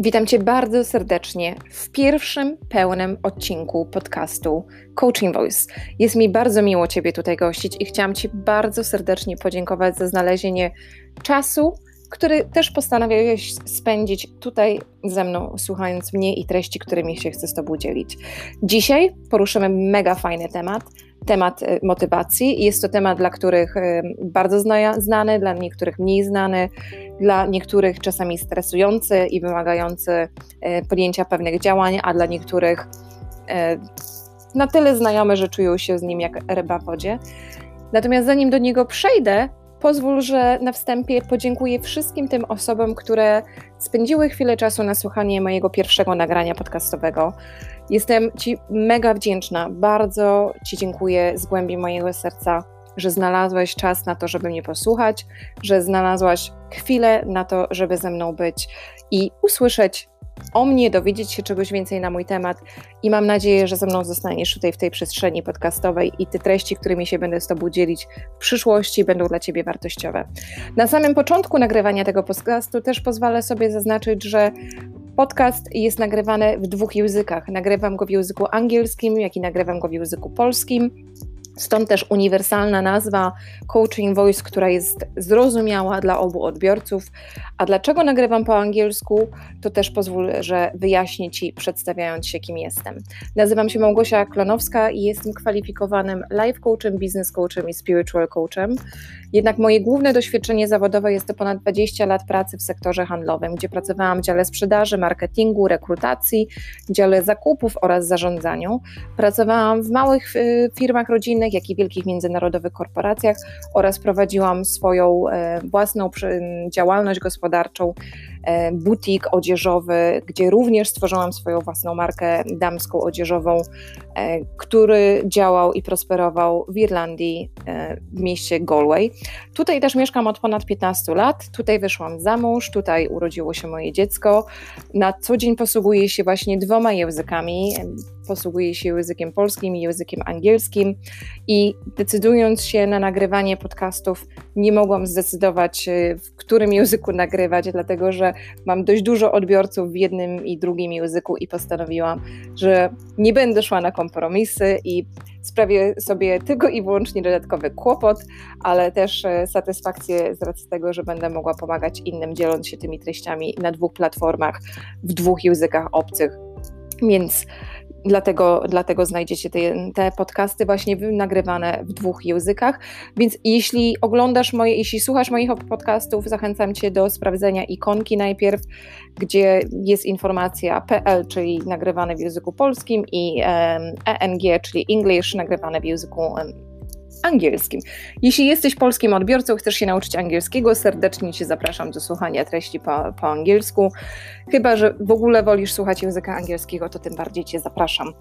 Witam Cię bardzo serdecznie w pierwszym pełnym odcinku podcastu Coaching Voice. Jest mi bardzo miło Ciebie tutaj gościć i chciałam Ci bardzo serdecznie podziękować za znalezienie czasu, który też postanowiłeś spędzić tutaj ze mną, słuchając mnie i treści, którymi się chcę z Tobą dzielić. Dzisiaj poruszymy mega fajny temat, temat y, motywacji. Jest to temat dla których y, bardzo znany, dla niektórych mniej znany, dla niektórych czasami stresujący i wymagający y, podjęcia pewnych działań, a dla niektórych na tyle znajomy, że czują się z nim jak ryba w wodzie. Natomiast zanim do niego przejdę, pozwól, że na wstępie podziękuję wszystkim tym osobom, które spędziły chwilę czasu na słuchanie mojego pierwszego nagrania podcastowego. Jestem Ci mega wdzięczna, bardzo Ci dziękuję z głębi mojego serca, że znalazłeś czas na to, żeby mnie posłuchać, że znalazłaś chwilę na to, żeby ze mną być i usłyszeć o mnie, dowiedzieć się czegoś więcej na mój temat i mam nadzieję, że ze mną zostaniesz tutaj w tej przestrzeni podcastowej i te treści, którymi się będę z Tobą dzielić w przyszłości będą dla Ciebie wartościowe. Na samym początku nagrywania tego podcastu też pozwolę sobie zaznaczyć, że Podcast jest nagrywany w dwóch językach. Nagrywam go w języku angielskim, jak i nagrywam go w języku polskim. Stąd też uniwersalna nazwa Coaching Voice, która jest zrozumiała dla obu odbiorców. A dlaczego nagrywam po angielsku, to też pozwól, że wyjaśnię Ci, przedstawiając się, kim jestem. Nazywam się Małgosia Klonowska i jestem kwalifikowanym life coachem, business coachem i spiritual coachem. Jednak moje główne doświadczenie zawodowe jest to ponad 20 lat pracy w sektorze handlowym, gdzie pracowałam w dziale sprzedaży, marketingu, rekrutacji, dziale zakupów oraz zarządzaniu. Pracowałam w małych y, firmach rodzinnych, jak i wielkich międzynarodowych korporacjach oraz prowadziłam swoją e, własną działalność gospodarczą, butik odzieżowy, gdzie również stworzyłam swoją własną markę damską odzieżową, e, który działał i prosperował w Irlandii, w mieście Galway. Tutaj też mieszkam od ponad 15 lat, tutaj wyszłam za mąż, tutaj urodziło się moje dziecko. Na co dzień posługuję się właśnie dwoma językami posługuję się językiem polskim i językiem angielskim i decydując się na nagrywanie podcastów, nie mogłam zdecydować, e, w którym języku nagrywać, dlatego że mam dość dużo odbiorców w jednym i drugim języku i postanowiłam, że nie będę szła na kompromisy i sprawię sobie tylko i wyłącznie dodatkowy kłopot, ale też e, satysfakcję z racji tego, że będę mogła pomagać innym, dzieląc się tymi treściami na dwóch platformach, w dwóch językach obcych. Więc Dlatego, dlatego znajdziecie te, te podcasty właśnie nagrywane w dwóch językach. Więc jeśli oglądasz moje, jeśli słuchasz moich podcastów, zachęcam Cię do sprawdzenia ikonki najpierw, gdzie jest informacja PL, czyli nagrywane w języku polskim, i ENG, czyli English, nagrywane w języku angielskim. Jeśli jesteś polskim odbiorcą, chcesz się nauczyć angielskiego, serdecznie Cię zapraszam do słuchania treści po, po angielsku. Chyba, że w ogóle wolisz słuchać języka angielskiego, to tym bardziej Cię zapraszam.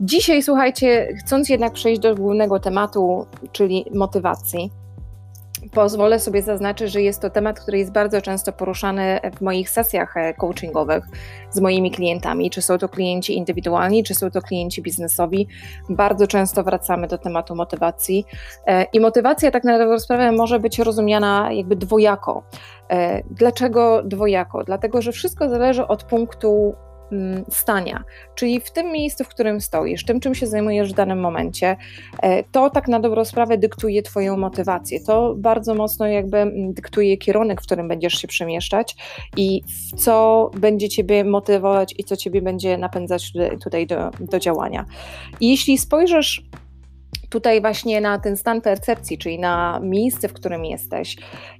Dzisiaj, słuchajcie, chcąc jednak przejść do głównego tematu, czyli motywacji, pozwolę sobie zaznaczyć, że jest to temat, który jest bardzo często poruszany w moich sesjach e, coachingowych z moimi klientami. Czy są to klienci indywidualni, czy są to klienci biznesowi. Bardzo często wracamy do tematu motywacji. E, I motywacja, tak na dobrą sprawę, może być rozumiana jakby dwojako. E, dlaczego dwojako? Dlatego, że wszystko zależy od punktu stania, czyli w tym miejscu, w którym stoisz, tym, czym się zajmujesz w danym momencie, e, to tak na dobrą sprawę dyktuje Twoją motywację. To bardzo mocno jakby mm, dyktuje kierunek, w którym będziesz się przemieszczać i co będzie Ciebie motywować i co Ciebie będzie napędzać tutaj do, do działania. I jeśli spojrzysz tutaj właśnie na ten stan percepcji, czyli na miejsce, w którym jesteś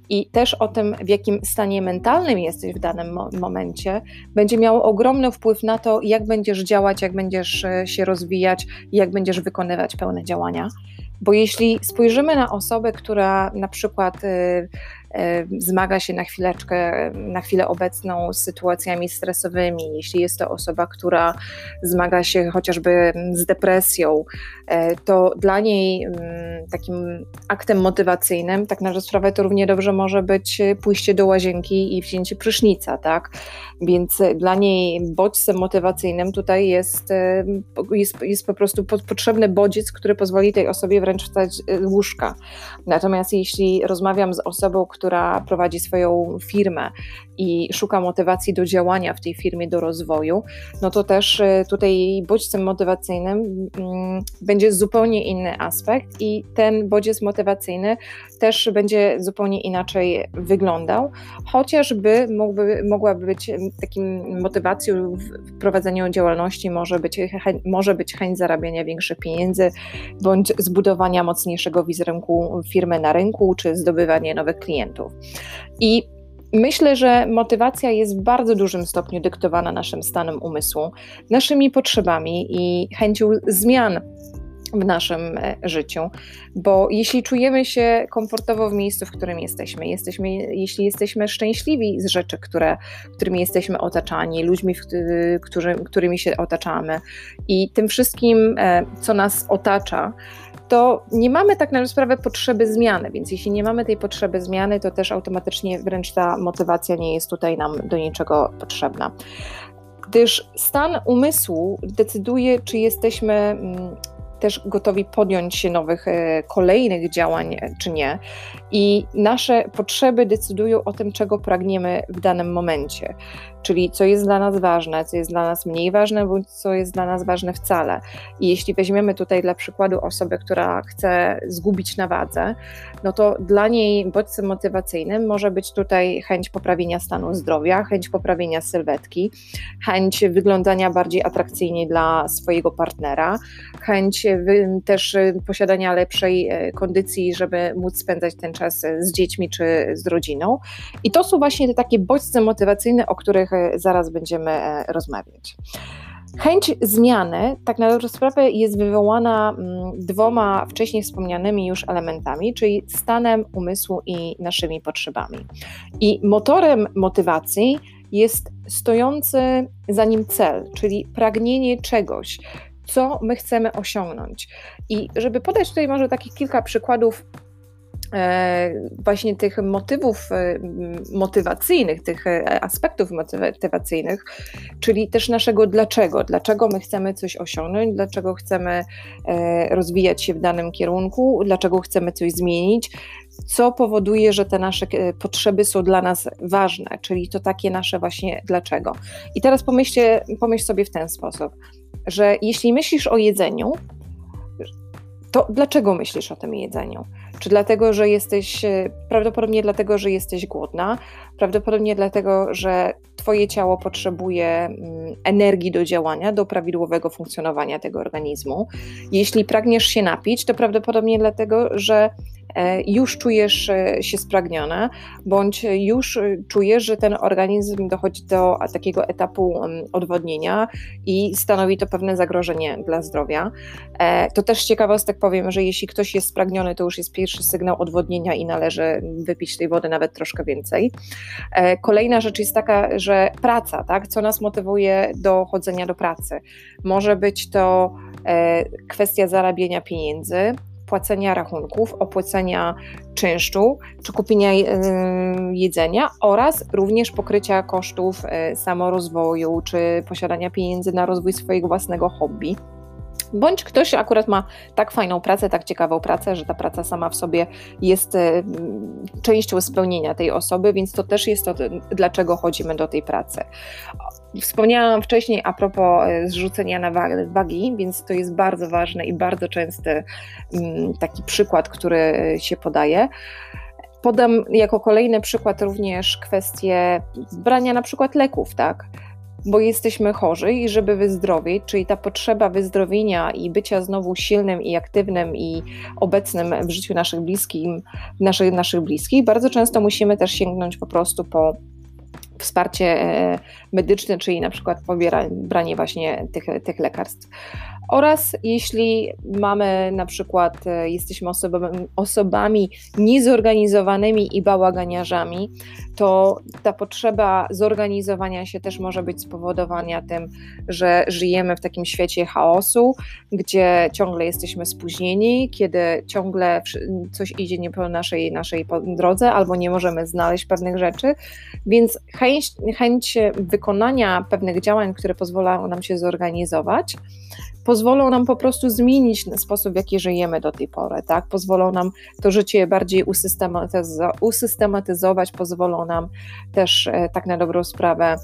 i też o tym, w jakim stanie mentalnym jesteś w danym mo momencie, będzie miało ogromny wpływ na to, jak będziesz działać, jak będziesz e, się rozwijać jak będziesz wykonywać pełne działania. Bo jeśli spojrzymy na osobę, która na przykład E, zmaga się na chwileczkę, na chwilę obecną z sytuacjami stresowymi, jeśli jest to osoba, która zmaga się chociażby z depresją, e, to dla niej takim aktem motywacyjnym, tak na sprawę, to równie dobrze może być pójście do łazienki i wzięcie prysznica, tak? Więc dla niej bodźcem motywacyjnym tutaj jest, e, jest, jest po prostu potrzebny bodziec, który pozwoli tej osobie wręcz wstać łóżka. Natomiast jeśli rozmawiam z osobą, która prowadzi swoją firmę i szuka motywacji do działania w tej firmie, do rozwoju, no to też y, tutaj bodźcem motywacyjnym mm, będzie zupełnie inny aspekt i ten bodziec motywacyjny też będzie zupełnie inaczej wyglądał, chociażby mógłby, mogłaby być takim motywacją w prowadzeniu działalności może być, może być chęć zarabiania większych pieniędzy, bądź zbudowania mocniejszego wizerunku firmy na rynku, czy zdobywanie nowych klientów. I Myślę, że motywacja jest w bardzo dużym stopniu dyktowana naszym stanem umysłu, naszymi potrzebami i chęcią zmian w naszym e, życiu, bo jeśli czujemy się komfortowo w miejscu, w którym jesteśmy, jesteśmy jeśli jesteśmy szczęśliwi z rzeczy, które, którymi jesteśmy otaczani, ludźmi, którzy, którymi się otaczamy i tym wszystkim, e, co nas otacza, to nie mamy tak na sprawę potrzeby zmiany, więc jeśli nie mamy tej potrzeby zmiany, to też automatycznie wręcz ta motywacja nie jest tutaj nam do niczego potrzebna. Gdyż stan umysłu decyduje, czy jesteśmy mm, też gotowi podjąć się nowych, e, kolejnych działań, e, czy nie. I nasze potrzeby decydują o tym, czego pragniemy w danym momencie czyli co jest dla nas ważne, co jest dla nas mniej ważne, bądź co jest dla nas ważne wcale. I jeśli weźmiemy tutaj dla przykładu osobę, która chce zgubić na wadze, no to dla niej bodźcem motywacyjnym może być tutaj chęć poprawienia stanu zdrowia, chęć poprawienia sylwetki, chęć wyglądania bardziej atrakcyjnie dla swojego partnera, chęć też posiadania lepszej e, kondycji, żeby móc spędzać ten czas z dziećmi czy z rodziną. I to są właśnie te takie bodźce motywacyjne, o których zaraz będziemy e, rozmawiać. Chęć zmiany, tak na dobrą sprawę, jest wywołana mm, dwoma wcześniej wspomnianymi już elementami, czyli stanem umysłu i naszymi potrzebami. I motorem motywacji jest stojący za nim cel, czyli pragnienie czegoś, co my chcemy osiągnąć. I żeby podać tutaj może takich kilka przykładów właśnie tych motywów e, motywacyjnych, tych e, aspektów motywacyjnych, czyli też naszego dlaczego, dlaczego my chcemy coś osiągnąć, dlaczego chcemy rozwijać się w danym kierunku, dlaczego chcemy coś zmienić, co powoduje, że te nasze potrzeby są dla nas ważne, czyli to takie nasze właśnie dlaczego. I teraz pomyślcie, pomyśl sobie w ten sposób, że jeśli myślisz o jedzeniu, to dlaczego myślisz o tym jedzeniu? Czy dlatego, że jesteś, e, prawdopodobnie dlatego, że jesteś głodna, prawdopodobnie dlatego, że Twoje ciało potrzebuje mm, energii do działania, do prawidłowego funkcjonowania tego organizmu. Jeśli pragniesz się napić, to prawdopodobnie dlatego, że już czujesz e, się spragniona, bądź już e, czujesz, że ten organizm dochodzi do takiego etapu odwodnienia i stanowi to pewne zagrożenie dla zdrowia. To też ciekawostek powiem, że jeśli ktoś jest spragniony, to już jest pierwszy sygnał odwodnienia i należy wypić tej wody nawet troszkę więcej. Kolejna rzecz jest taka, że praca, tak? co nas motywuje do chodzenia do pracy. Może być to kwestia zarabiania pieniędzy, płacenia rachunków, opłacenia czynszu czy kupienia e, jedzenia oraz również pokrycia kosztów e, samorozwoju czy posiadania pieniędzy na rozwój swojego własnego hobby. Bądź ktoś akurat ma tak fajną pracę, tak ciekawą pracę, że ta praca sama w sobie jest e, częścią spełnienia tej osoby, więc to też jest to, dlaczego chodzimy do tej pracy. Wspomniałam wcześniej a propos e, zrzucenia na wagi, więc to jest bardzo ważny i bardzo częsty mm, taki przykład, który się podaje. Podam jako kolejny przykład również kwestię brania na przykład leków, tak? bo jesteśmy chorzy i żeby wyzdrowieć, czyli ta potrzeba wyzdrowienia i bycia znowu silnym i aktywnym i obecnym w życiu naszych bliskich, naszych, naszych bliskich, bardzo często musimy też sięgnąć po prostu po wsparcie e, medyczne, czyli na przykład pobieranie właśnie tych, tych lekarstw. Oraz jeśli mamy na przykład, e, jesteśmy osobami, osobami niezorganizowanymi i bałaganiarzami, to ta potrzeba zorganizowania się też może być spowodowana tym, że żyjemy w takim świecie chaosu, gdzie ciągle jesteśmy spóźnieni, kiedy ciągle coś idzie nie po naszej, naszej drodze albo nie możemy znaleźć pewnych rzeczy, więc chęć, chęć wykonania pewnych działań, które pozwalają nam się zorganizować, pozwolą nam po prostu zmienić sposób, w jaki żyjemy do tej pory, tak? Pozwolą nam to życie bardziej usystematyzować, pozwolą nam też e, tak na dobrą sprawę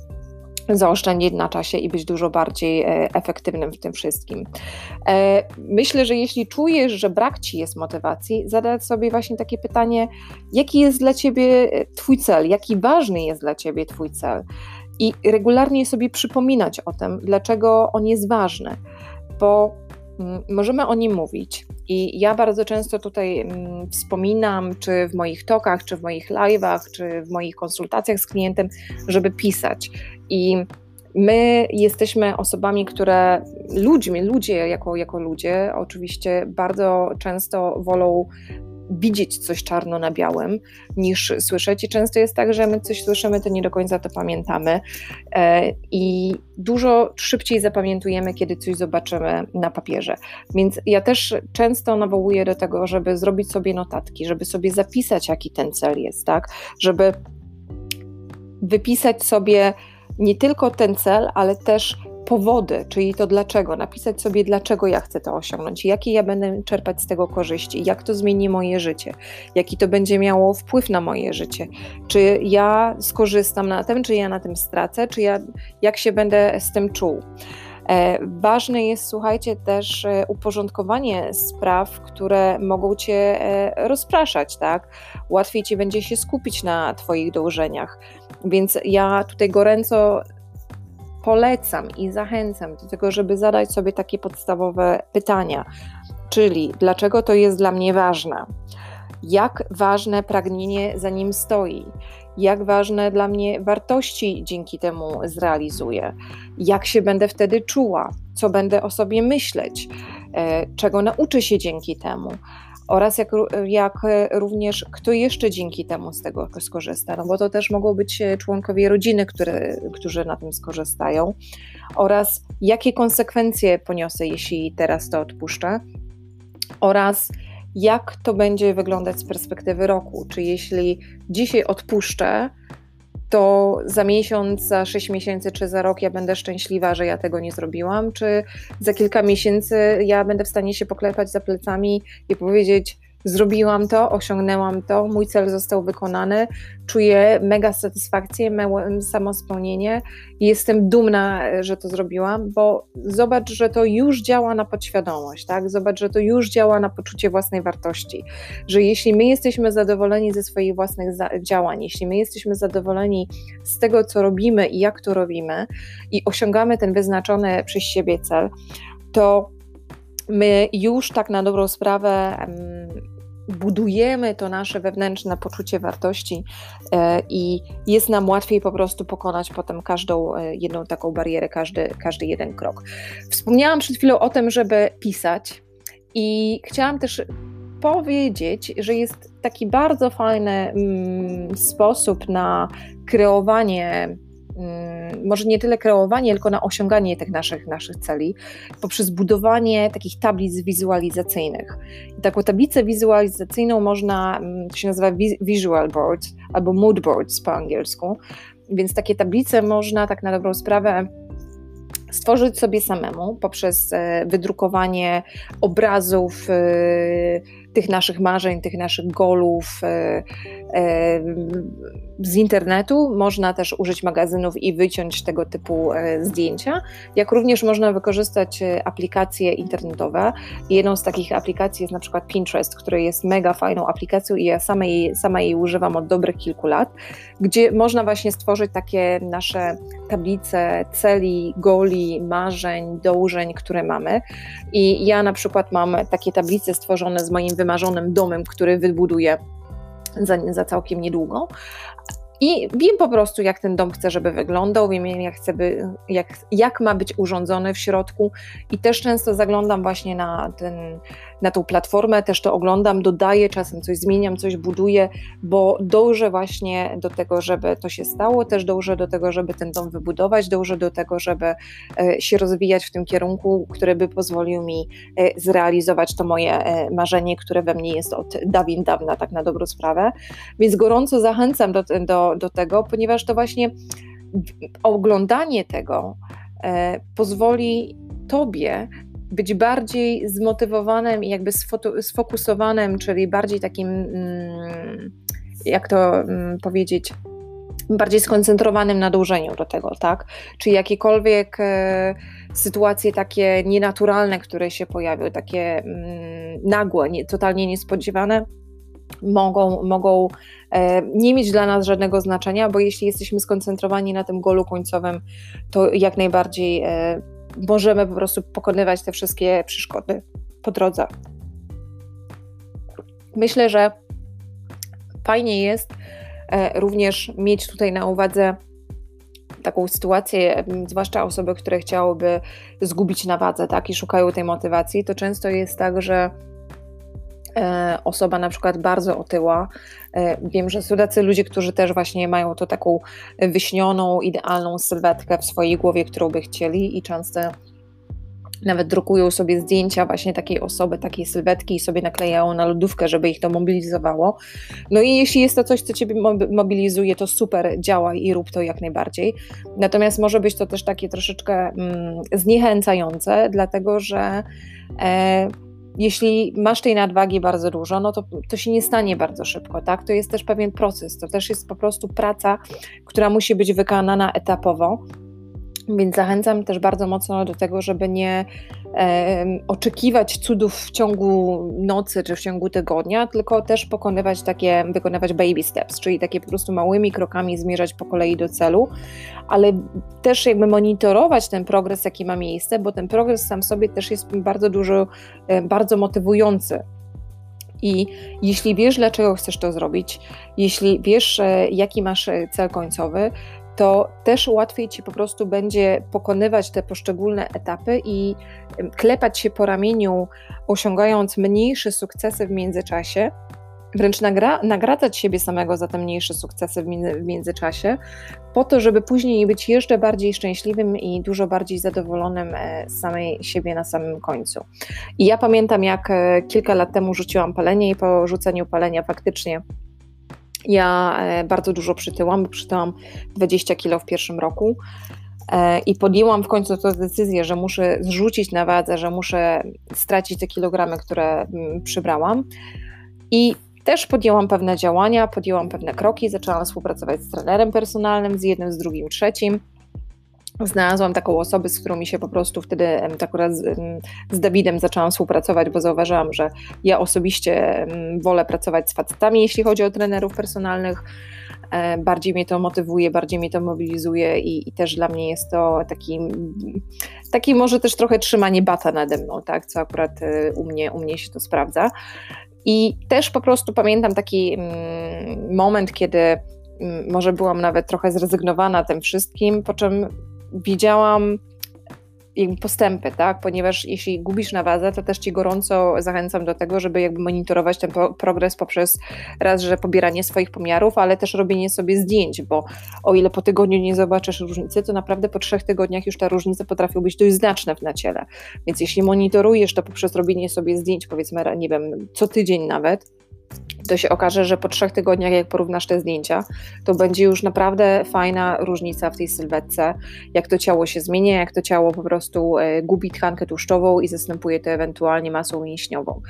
zaoszczędzić na czasie i być dużo bardziej e, efektywnym w tym wszystkim. E, myślę, że jeśli czujesz, że brak ci jest motywacji, zadać sobie właśnie takie pytanie, jaki jest dla ciebie twój cel, jaki ważny jest dla ciebie twój cel i regularnie sobie przypominać o tym, dlaczego on jest ważny, bo mm, możemy o nim mówić. I ja bardzo często tutaj mm, wspominam, czy w moich tokach, czy w moich live'ach, czy w moich konsultacjach z klientem, żeby pisać. I My jesteśmy osobami, które ludźmi, ludzie jako, jako ludzie, oczywiście bardzo często wolą widzieć coś czarno na białym niż słyszeć. I często jest tak, że my coś słyszymy, to nie do końca to pamiętamy. E, I dużo szybciej zapamiętujemy, kiedy coś zobaczymy na papierze. Więc ja też często nawołuję do tego, żeby zrobić sobie notatki, żeby sobie zapisać, jaki ten cel jest, tak? Żeby wypisać sobie nie tylko ten cel, ale też powody, czyli to dlaczego, napisać sobie, dlaczego ja chcę to osiągnąć, jakie ja będę czerpać z tego korzyści, jak to zmieni moje życie, jaki to będzie miało wpływ na moje życie, czy ja skorzystam na tym, czy ja na tym stracę, czy ja, jak się będę z tym czuł. E, ważne jest, słuchajcie, też e, uporządkowanie spraw, które mogą cię e, rozpraszać, tak? Łatwiej ci będzie się skupić na Twoich dążeniach. Więc ja tutaj gorąco polecam i zachęcam do tego, żeby zadać sobie takie podstawowe pytania, czyli dlaczego to jest dla mnie ważne? Jak ważne pragnienie za nim stoi? Jak ważne dla mnie wartości dzięki temu zrealizuję? Jak się będę wtedy czuła? Co będę o sobie myśleć? E, czego nauczę się dzięki temu? Oraz jak, jak również kto jeszcze dzięki temu z tego skorzysta, no bo to też mogą być członkowie rodziny, które, którzy na tym skorzystają, oraz jakie konsekwencje poniosę, jeśli teraz to odpuszczę, oraz jak to będzie wyglądać z perspektywy roku. Czy jeśli dzisiaj odpuszczę, to za miesiąc, za sześć miesięcy czy za rok ja będę szczęśliwa, że ja tego nie zrobiłam, czy za kilka miesięcy ja będę w stanie się poklepać za plecami i powiedzieć: zrobiłam to, osiągnęłam to, mój cel został wykonany, czuję mega satysfakcję, samospełnienie. I jestem dumna, że to zrobiłam, bo zobacz, że to już działa na podświadomość, tak? Zobacz, że to już działa na poczucie własnej wartości, że jeśli my jesteśmy zadowoleni ze swoich własnych działań, jeśli my jesteśmy zadowoleni z tego, co robimy i jak to robimy i osiągamy ten wyznaczony przez siebie cel, to my już tak na dobrą sprawę budujemy to nasze wewnętrzne poczucie wartości e, i jest nam łatwiej po prostu pokonać potem każdą e, jedną taką barierę, każdy, każdy jeden krok. Wspomniałam przed chwilą o tym, żeby pisać i chciałam też powiedzieć, że jest taki bardzo fajny mm, sposób na kreowanie Mm, może nie tyle kreowanie, tylko na osiąganie tych naszych, naszych celi poprzez budowanie takich tablic wizualizacyjnych. I taką tablicę wizualizacyjną można, mm, to się nazywa visual board albo mood boards po angielsku, więc takie tablice można tak na dobrą sprawę stworzyć sobie samemu poprzez e, wydrukowanie obrazów e, tych naszych marzeń, tych naszych golów e, z internetu. Można też użyć magazynów i wyciąć tego typu zdjęcia, jak również można wykorzystać aplikacje internetowe. Jedną z takich aplikacji jest na przykład Pinterest, który jest mega fajną aplikacją i ja sama jej, sama jej używam od dobrych kilku lat, gdzie można właśnie stworzyć takie nasze tablice celi, goli, marzeń, dążeń, które mamy. I ja na przykład mam takie tablice stworzone z moim wymarzonym domem, który wybuduję za, za całkiem niedługo. I wiem po prostu, jak ten dom chcę, żeby wyglądał, wiem, jak, chcę by, jak, jak ma być urządzony w środku, i też często zaglądam właśnie na ten na tą platformę, też to oglądam, dodaję, czasem coś zmieniam, coś buduję, bo dążę właśnie do tego, żeby to się stało, też dążę do tego, żeby ten dom wybudować, dążę do tego, żeby e, się rozwijać w tym kierunku, który by pozwolił mi e, zrealizować to moje e, marzenie, które we mnie jest od dawien dawna, tak na dobrą sprawę. Więc gorąco zachęcam do, do, do tego, ponieważ to właśnie oglądanie tego pozwoli Tobie być bardziej zmotywowanym i jakby sfokusowanym, czyli bardziej takim, mm, jak to mm, powiedzieć, bardziej skoncentrowanym na dążeniu do tego, tak? Czy jakiekolwiek e, sytuacje takie nienaturalne, które się pojawią, takie mm, nagłe, nie, totalnie niespodziewane, mogą, mogą e, nie mieć dla nas żadnego znaczenia, bo jeśli jesteśmy skoncentrowani na tym golu końcowym, to jak najbardziej e, możemy po prostu pokonywać te wszystkie przeszkody po drodze. Myślę, że fajnie jest e, również mieć tutaj na uwadze taką sytuację, zwłaszcza osoby, które chciałyby zgubić na wadze, tak, i szukają tej motywacji, to często jest tak, że osoba na przykład bardzo otyła. E, wiem, że są tacy ludzie, którzy też właśnie mają to taką wyśnioną, idealną sylwetkę w swojej głowie, którą by chcieli i często nawet drukują sobie zdjęcia właśnie takiej osoby, takiej sylwetki i sobie naklejają na lodówkę, żeby ich to mobilizowało. No i jeśli jest to coś, co Ciebie mobilizuje, to super, działaj i rób to jak najbardziej. Natomiast może być to też takie troszeczkę mm, zniechęcające, dlatego że e, jeśli masz tej nadwagi bardzo dużo, no to, to się nie stanie bardzo szybko, tak? To jest też pewien proces, to też jest po prostu praca, która musi być wykonana etapowo. Więc zachęcam też bardzo mocno do tego, żeby nie e, oczekiwać cudów w ciągu nocy czy w ciągu tygodnia, tylko też pokonywać takie, wykonywać baby steps, czyli takie po prostu małymi krokami zmierzać po kolei do celu, ale też jakby monitorować ten progres, jaki ma miejsce, bo ten progres sam sobie też jest bardzo dużo, e, bardzo motywujący. I jeśli wiesz, dlaczego chcesz to zrobić, jeśli wiesz, e, jaki masz e, cel końcowy, to też łatwiej ci po prostu będzie pokonywać te poszczególne etapy i klepać się po ramieniu, osiągając mniejsze sukcesy w międzyczasie, wręcz nagra nagradzać siebie samego za te mniejsze sukcesy w, w międzyczasie, po to, żeby później być jeszcze bardziej szczęśliwym i dużo bardziej zadowolonym e, z samej siebie na samym końcu. I ja pamiętam, jak e, kilka lat temu rzuciłam palenie i po rzuceniu palenia faktycznie ja e, bardzo dużo przytyłam, przytyłam 20 kilo w pierwszym roku. E, i podjęłam w końcu tę decyzję, że muszę zrzucić na wadze, że muszę stracić te kilogramy, które mm, przybrałam. I też podjęłam pewne działania, podjęłam pewne kroki, zaczęłam współpracować z trenerem personalnym, z jednym, z drugim, trzecim znalazłam taką osobę, z którą mi się po prostu wtedy akurat z, z Dawidem zaczęłam współpracować, bo zauważyłam, że ja osobiście wolę pracować z facetami, jeśli chodzi o trenerów personalnych. E, bardziej mnie to motywuje, bardziej mnie to mobilizuje i, i też dla mnie jest to taki, taki może też trochę trzymanie bata nade mną, tak, co akurat e, u mnie, u mnie się to sprawdza. I też po prostu pamiętam taki moment, kiedy może byłam nawet trochę zrezygnowana tym wszystkim, po czym widziałam postępy, tak? Ponieważ jeśli gubisz na wadze, to też ci gorąco zachęcam do tego, żeby jakby monitorować ten progres poprzez raz, że pobieranie swoich pomiarów, ale też robienie sobie zdjęć, bo o ile po tygodniu nie zobaczysz różnicy, to naprawdę po trzech tygodniach już te różnice potrafią być dość znaczne na ciele. Więc jeśli monitorujesz to poprzez robienie sobie zdjęć, powiedzmy, nie wiem, co tydzień nawet, to się okaże, że po trzech tygodniach, jak porównasz te zdjęcia, to będzie już naprawdę fajna różnica w tej sylwetce, jak to ciało się zmienia, jak to ciało po prostu e, gubi tkankę tłuszczową i zastępuje to ewentualnie masą mięśniową.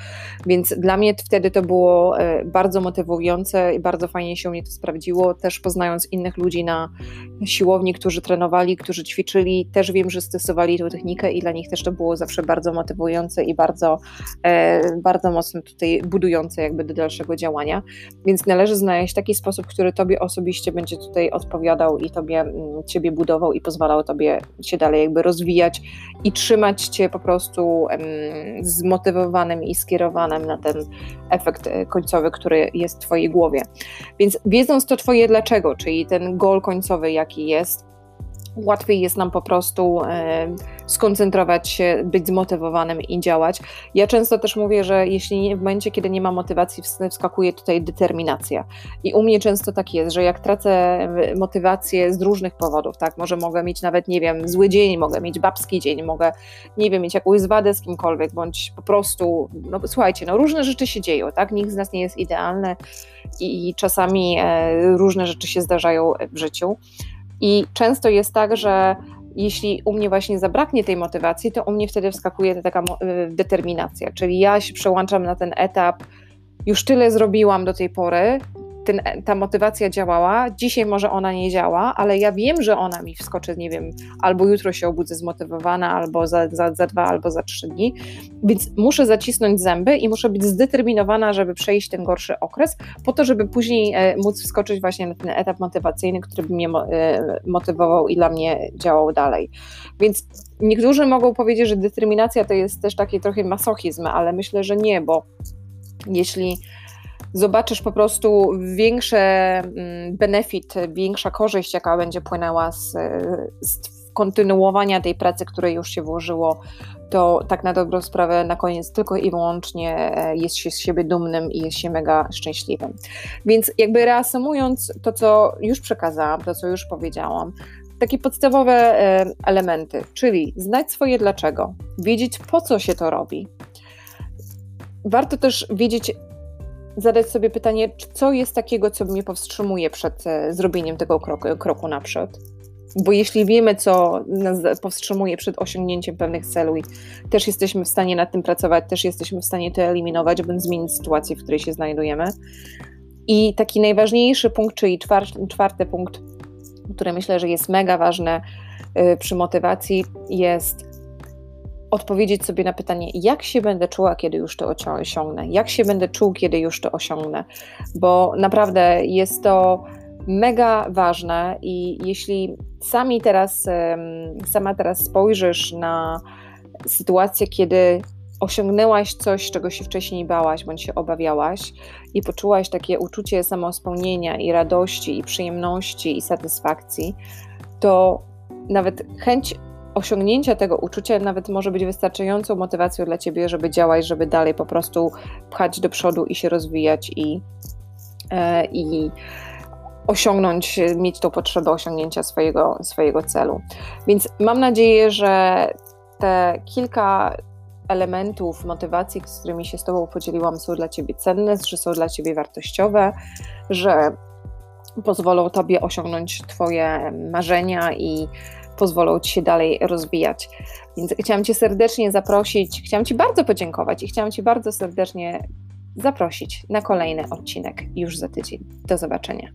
Więc dla mnie wtedy to było e, bardzo motywujące i bardzo fajnie się mnie to sprawdziło, też poznając innych ludzi na siłowni, którzy trenowali, którzy ćwiczyli, też wiem, że stosowali tę technikę i dla nich też to było zawsze bardzo motywujące i bardzo, e, bardzo mocno tutaj budujące jakby do działania, więc należy znaleźć taki sposób, który Tobie osobiście będzie tutaj odpowiadał i Tobie, mm, Ciebie budował i pozwalał Tobie się dalej jakby rozwijać i trzymać Cię po prostu zmotywowanym i skierowanym na ten efekt e, końcowy, który jest w Twojej głowie. Więc wiedząc to Twoje dlaczego, czyli ten goal końcowy jaki jest, łatwiej jest nam po prostu e, skoncentrować się, być zmotywowanym i działać. Ja często też mówię, że jeśli w momencie, kiedy nie ma motywacji, wskakuje tutaj determinacja. I u mnie często tak jest, że jak tracę motywację z różnych powodów, tak, może mogę mieć nawet, nie wiem, zły dzień, mogę mieć babski dzień, mogę, nie wiem, mieć jakąś zwadę z kimkolwiek, bądź po prostu, no słuchajcie, no różne rzeczy się dzieją, tak, nikt z nas nie jest idealny i, i czasami e, różne rzeczy się zdarzają w życiu. I często jest tak, że jeśli u mnie właśnie zabraknie tej motywacji, to u mnie wtedy wskakuje taka determinacja, czyli ja się przełączam na ten etap, już tyle zrobiłam do tej pory, ten, ta motywacja działała, dzisiaj może ona nie działa, ale ja wiem, że ona mi wskoczy, nie wiem, albo jutro się obudzę zmotywowana, albo za, za, za dwa, albo za trzy dni, więc muszę zacisnąć zęby i muszę być zdeterminowana, żeby przejść ten gorszy okres, po to, żeby później e, móc wskoczyć właśnie na ten etap motywacyjny, który by mnie e, motywował i dla mnie działał dalej. Więc niektórzy mogą powiedzieć, że determinacja to jest też taki trochę masochizm, ale myślę, że nie, bo jeśli zobaczysz po prostu większy mm, benefit, większa korzyść, jaka będzie płynęła z, z kontynuowania tej pracy, której już się włożyło, to tak na dobrą sprawę na koniec tylko i wyłącznie e, jest się z siebie dumnym i jest się mega szczęśliwym. Więc jakby reasumując to, co już przekazałam, to, co już powiedziałam, takie podstawowe e, elementy, czyli znać swoje dlaczego, wiedzieć po co się to robi. Warto też wiedzieć, zadać sobie pytanie, co jest takiego, co mnie powstrzymuje przed e, zrobieniem tego kroku, kroku naprzód. Bo jeśli wiemy, co nas powstrzymuje przed osiągnięciem pewnych celów, i też jesteśmy w stanie nad tym pracować, też jesteśmy w stanie to eliminować, bądź zmienić sytuację, w której się znajdujemy. I taki najważniejszy punkt, czyli czwarty, czwarty punkt, który myślę, że jest mega ważny e, przy motywacji, jest odpowiedzieć sobie na pytanie, jak się będę czuła, kiedy już to osiągnę, jak się będę czuł, kiedy już to osiągnę, bo naprawdę jest to mega ważne i jeśli sami teraz, sama teraz spojrzysz na sytuację, kiedy osiągnęłaś coś, czego się wcześniej bałaś bądź się obawiałaś i poczułaś takie uczucie samospełnienia i radości i przyjemności i satysfakcji, to nawet chęć osiągnięcia tego uczucia nawet może być wystarczającą motywacją dla ciebie, żeby działać, żeby dalej po prostu pchać do przodu i się rozwijać i, e, i osiągnąć, mieć tą potrzebę osiągnięcia swojego, swojego celu. Więc mam nadzieję, że te kilka elementów motywacji, z którymi się z Tobą podzieliłam, są dla Ciebie cenne, że są dla Ciebie wartościowe, że pozwolą Tobie osiągnąć Twoje marzenia i pozwolą Ci się dalej rozwijać. Więc chciałam Cię serdecznie zaprosić, chciałam Ci bardzo podziękować i chciałam Ci bardzo serdecznie zaprosić na kolejny odcinek już za tydzień. Do zobaczenia.